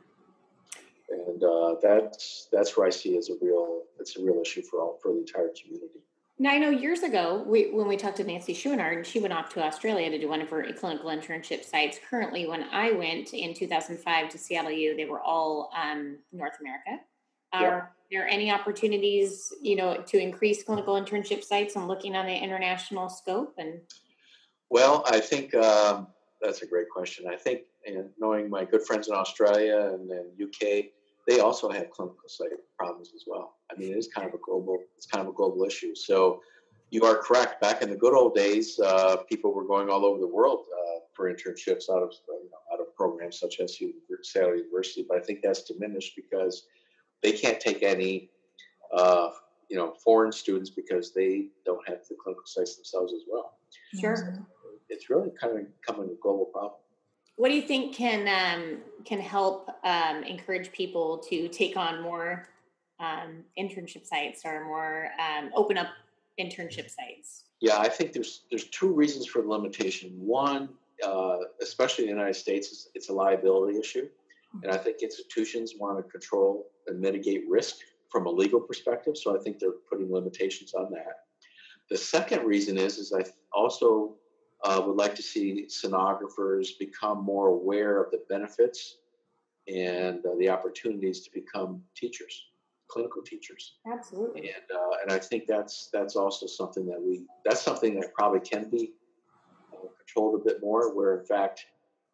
And uh, that's that's where I see as a real it's a real issue for all for the entire community. Now I know years ago we when we talked to Nancy Schuenard, she went off to Australia to do one of her clinical internship sites. Currently, when I went in 2005 to Seattle U, they were all um, North America. Are there any opportunities, you know, to increase clinical internship sites and looking on the international scope? And Well, I think um, that's a great question. I think, and knowing my good friends in Australia and then UK, they also have clinical site problems as well. I mean, it is kind of a global, it's kind of a global issue. So you are correct. Back in the good old days, uh, people were going all over the world uh, for internships out of you know, out of programs such as Seattle University. But I think that's diminished because they can't take any uh, you know foreign students because they don't have the clinical sites themselves as well. sure. It's really kind of becoming a global problem. What do you think can um, can help um, encourage people to take on more um, internship sites or more um, open up internship sites? Yeah, I think there's there's two reasons for the limitation. One, uh, especially in the United States, is it's a liability issue, and I think institutions want to control and mitigate risk from a legal perspective. So I think they're putting limitations on that. The second reason is is I also uh, would like to see sonographers become more aware of the benefits and uh, the opportunities to become teachers, clinical teachers Absolutely. and uh, and I think that's that's also something that we that's something that probably can be uh, controlled a bit more. Where in fact,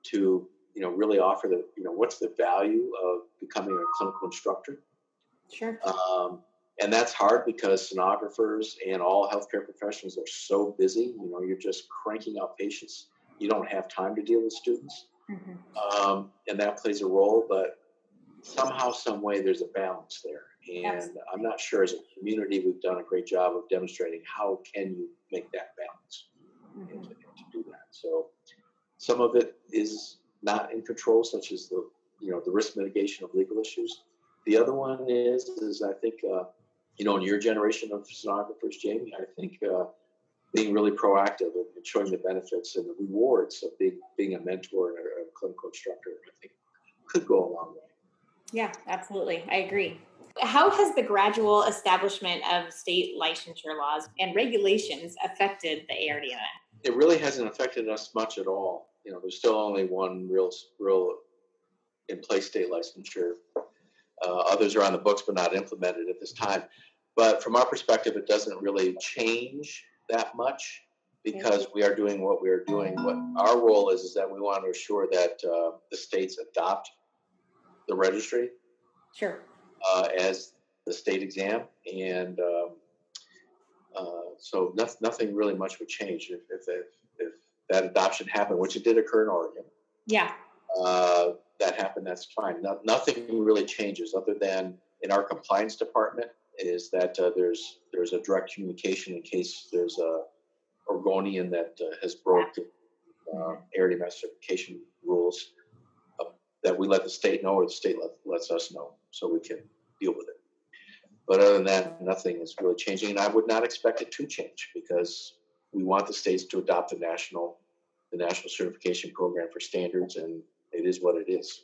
to you know really offer the you know what's the value of becoming a clinical instructor, Sure. um, and that's hard because sonographers and all healthcare professionals are so busy. You know, you're just cranking out patients. You don't have time to deal with students Mhm. um, and that plays a role. But somehow, some way, there's a balance there, and Absolutely. I'm not sure as a community we've done a great job of demonstrating how can you make that balance and Mhm. to, and to do that. So some of it is not in control, such as the you know the risk mitigation of legal issues. The other one is is I think uh, you know in your generation of sonographers, Jamie, I think. Uh, being really proactive and showing the benefits and the rewards of being, being a mentor and a, clinical instructor, I think could go a long way. Yeah, absolutely. I agree. How has the gradual establishment of state licensure laws and regulations affected the ARDMS? It really hasn't affected us much at all. You know, there's still only one real, real in place state licensure. Uh, others are on the books but not implemented at this time. But from our perspective, it doesn't really change that much because we are doing what we are doing. What our role is is that we want to assure that uh, the states adopt the registry Sure. uh, as the state exam, and um, uh, so nothing, nothing really much would change if, if, if, if that adoption happened, which it did occur in Oregon. Yeah. That happened, that's fine. No, nothing really changes other than in our compliance department is that uh, there's there's a direct communication in case there's a Oregonian that uh, has broke the uh, area certification rules uh, that we let the state know or the state let, lets us know so we can deal with it. But other than that, nothing is really changing, and I would not expect it to change because we want the states to adopt the national the national certification program for standards, and it is what it is.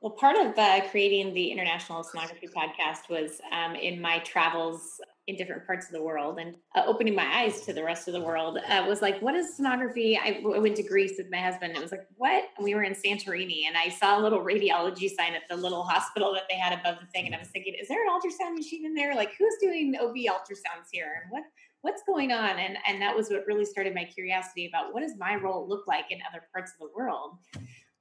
Well, part of uh, creating the International Sonography podcast was um, in my travels in different parts of the world and uh, opening my eyes to the rest of the world uh, was like, what is sonography? I, I went to Greece with my husband. It was like, what? And we were in Santorini and I saw a little radiology sign at the little hospital that they had above the thing. And I was thinking, is there an ultrasound machine in there? Like, who's doing OB ultrasounds here? And what? What's going on? And and that was what really started my curiosity about what does my role look like in other parts of the world.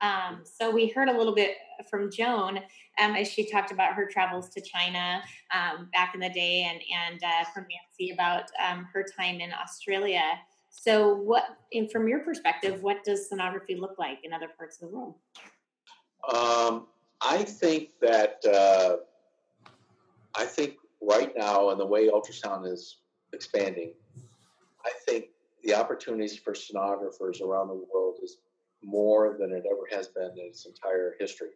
Um, so we heard a little bit from Joan um, as she talked about her travels to China um, back in the day, and and uh, from Nancy about um, her time in Australia. So, what, and from your perspective, what does sonography look like in other parts of the world? Um, I think that uh, I think right now, and the way ultrasound is expanding, I think the opportunities for sonographers around the world is more than it ever has been in its entire history.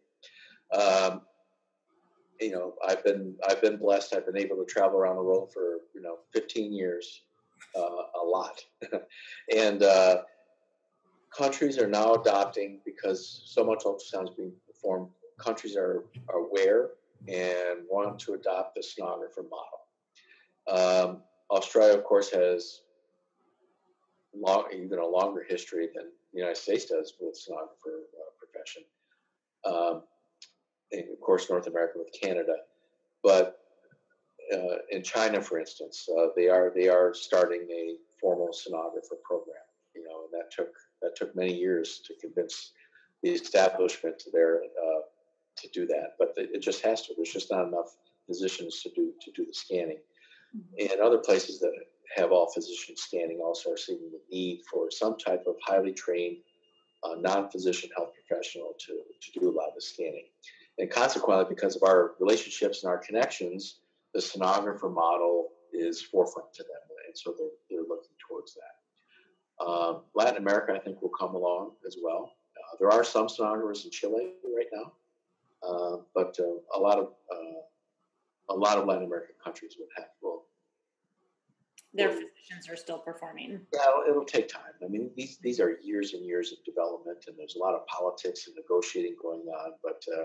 Um, you know, I've been I've been blessed. I've been able to travel around the world for you know 15 years, uh, a lot, [laughs] and uh, countries are now adopting because so much ultrasound is being performed. Countries are, are aware and want to adopt the sonographer model. Um, Australia, of course, has long, even a longer history than the United States does with sonographer uh, profession. Um, and of course, North America with Canada, but uh, in China, for instance, uh, they are they are starting a formal sonographer program. You know, and that took that took many years to convince the establishment there uh, to do that. But it just has to. There's just not enough physicians to do to do the scanning, mm-hmm. and other places that have all physicians scanning also are seeing the need for some type of highly trained uh, non-physician health professional to to do a lot of the scanning. And consequently, because of our relationships and our connections, the sonographer model is forefront to them, and so they're, they're looking towards that. Um, Latin America, I think, will come along as well. Uh, there are some sonographers in Chile right now, uh, but uh, a lot of uh, a lot of Latin American countries will have will. Their physicians are still performing. Yeah, it'll, take time. I mean, these these are years and years of development, and there's a lot of politics and negotiating going on. But uh,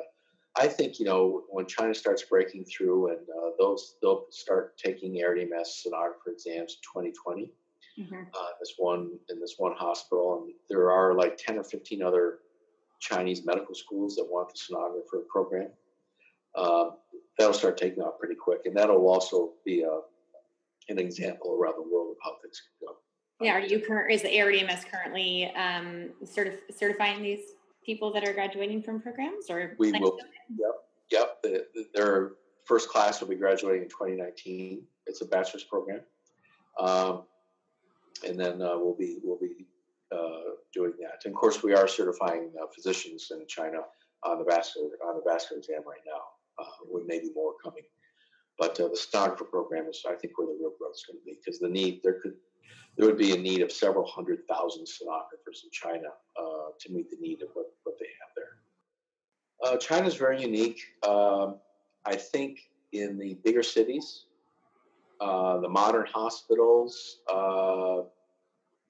I think you know when China starts breaking through and uh, those they'll start taking ARDMS sonographer exams 2020. Mm-hmm. Uh, this one in this one hospital, and there are like 10 or 15 other Chinese medical schools that want the sonographer program. Um, that'll start taking off pretty quick, and that'll also be a, an example around the world of how things can go. Yeah, are you current? Is the ARDMS currently um, certif- certifying these people that are graduating from programs or we will yep yep the, the, their first class will be graduating in 2019 it's a bachelor's program um, and then uh, we'll be we'll be uh, doing that and of course we are certifying uh, physicians in china on the vascular on the vascular exam right now uh, with maybe more coming but uh, the sonographer program is i think where the real growth is going to be because the need there could there would be a need of several hundred thousand sonographers in China uh, to meet the need of what, what they have there. Uh, China is very unique. Um, I think in the bigger cities, uh, the modern hospitals, uh,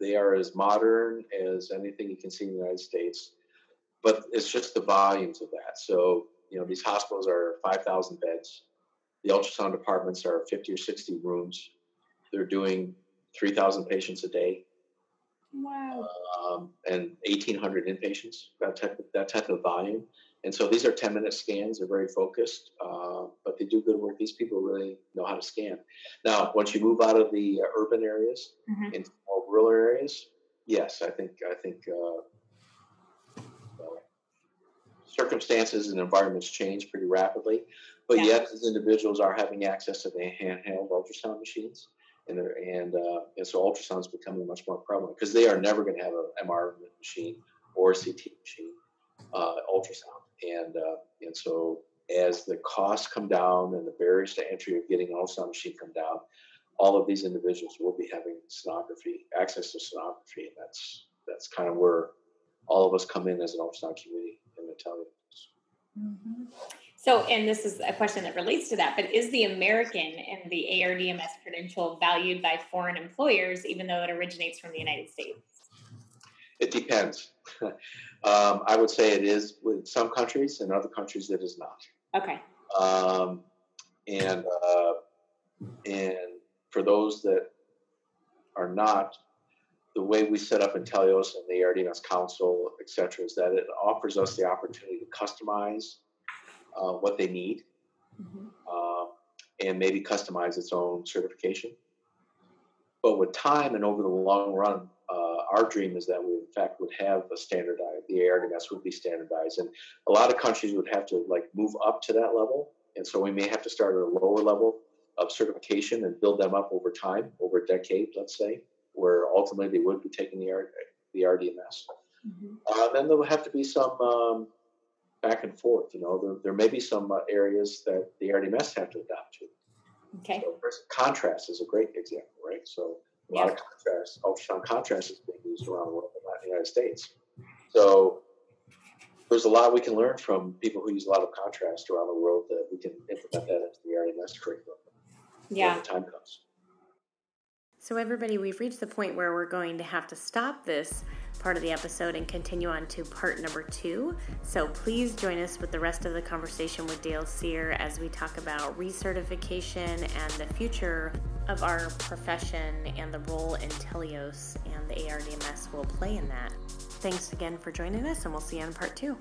they are as modern as anything you can see in the United States, but it's just the volumes of that. So, you know, these hospitals are 5,000 beds. The ultrasound departments are 50 or 60 rooms. They're doing 3,000 patients a day. Wow. Um, and 1,800 inpatients, that type, of, that type of volume. And so these are 10 minute scans. They're very focused, uh, but they do good work. These people really know how to scan. Now, once you move out of the uh, urban areas mm-hmm. into rural areas, yes, I think, I think uh, circumstances and environments change pretty rapidly. But yeah. yet, these individuals are having access to the handheld ultrasound machines and and uh, and so ultrasound is becoming much more prevalent because they are never going to have an MR machine or a CT machine uh, ultrasound, and uh, and so as the costs come down and the barriers to entry of getting an ultrasound machine come down, all of these individuals will be having sonography access to sonography, and that's that's kind of where all of us come in as an ultrasound community in the Mm-hmm. So, and this is a question that relates to that, but is the American and the ARDMS credential valued by foreign employers, even though it originates from the United States? It depends. um, I would say it is with some countries, and other countries it is not. Okay. Um, and uh, and for those that are not, the way we set up Inteleos and the ARDMS Council, et cetera, is that it offers us the opportunity to customize uh, what they need, mm-hmm. uh, and maybe customize its own certification. But with time and over the long run, uh, our dream is that we, in fact, would have a standardized. The ARDMS would be standardized, and a lot of countries would have to like move up to that level. And so we may have to start at a lower level of certification and build them up over time, over a decade, let's say, where ultimately they would be taking the, the RDMS. Mm-hmm. Uh, then there will have to be some um, back and forth. You know, there, there may be some uh, areas that the RDMS have to adapt to. Okay. So contrast is a great example, right? So a lot of contrast, ultrasound contrast is being used around the world, not in the United States. So there's a lot we can learn from people who use a lot of contrast around the world that we can implement that into the RDMS curriculum. Yeah. When the time comes. So, everybody, we've reached the point where we're going to have to stop this part of the episode and continue on to part number two. So please join us with the rest of the conversation with Dale Cyr as we talk about recertification and the future of our profession and the role Inteleos and the ARDMS will play in that. Thanks again for joining us, and we'll see you on part two.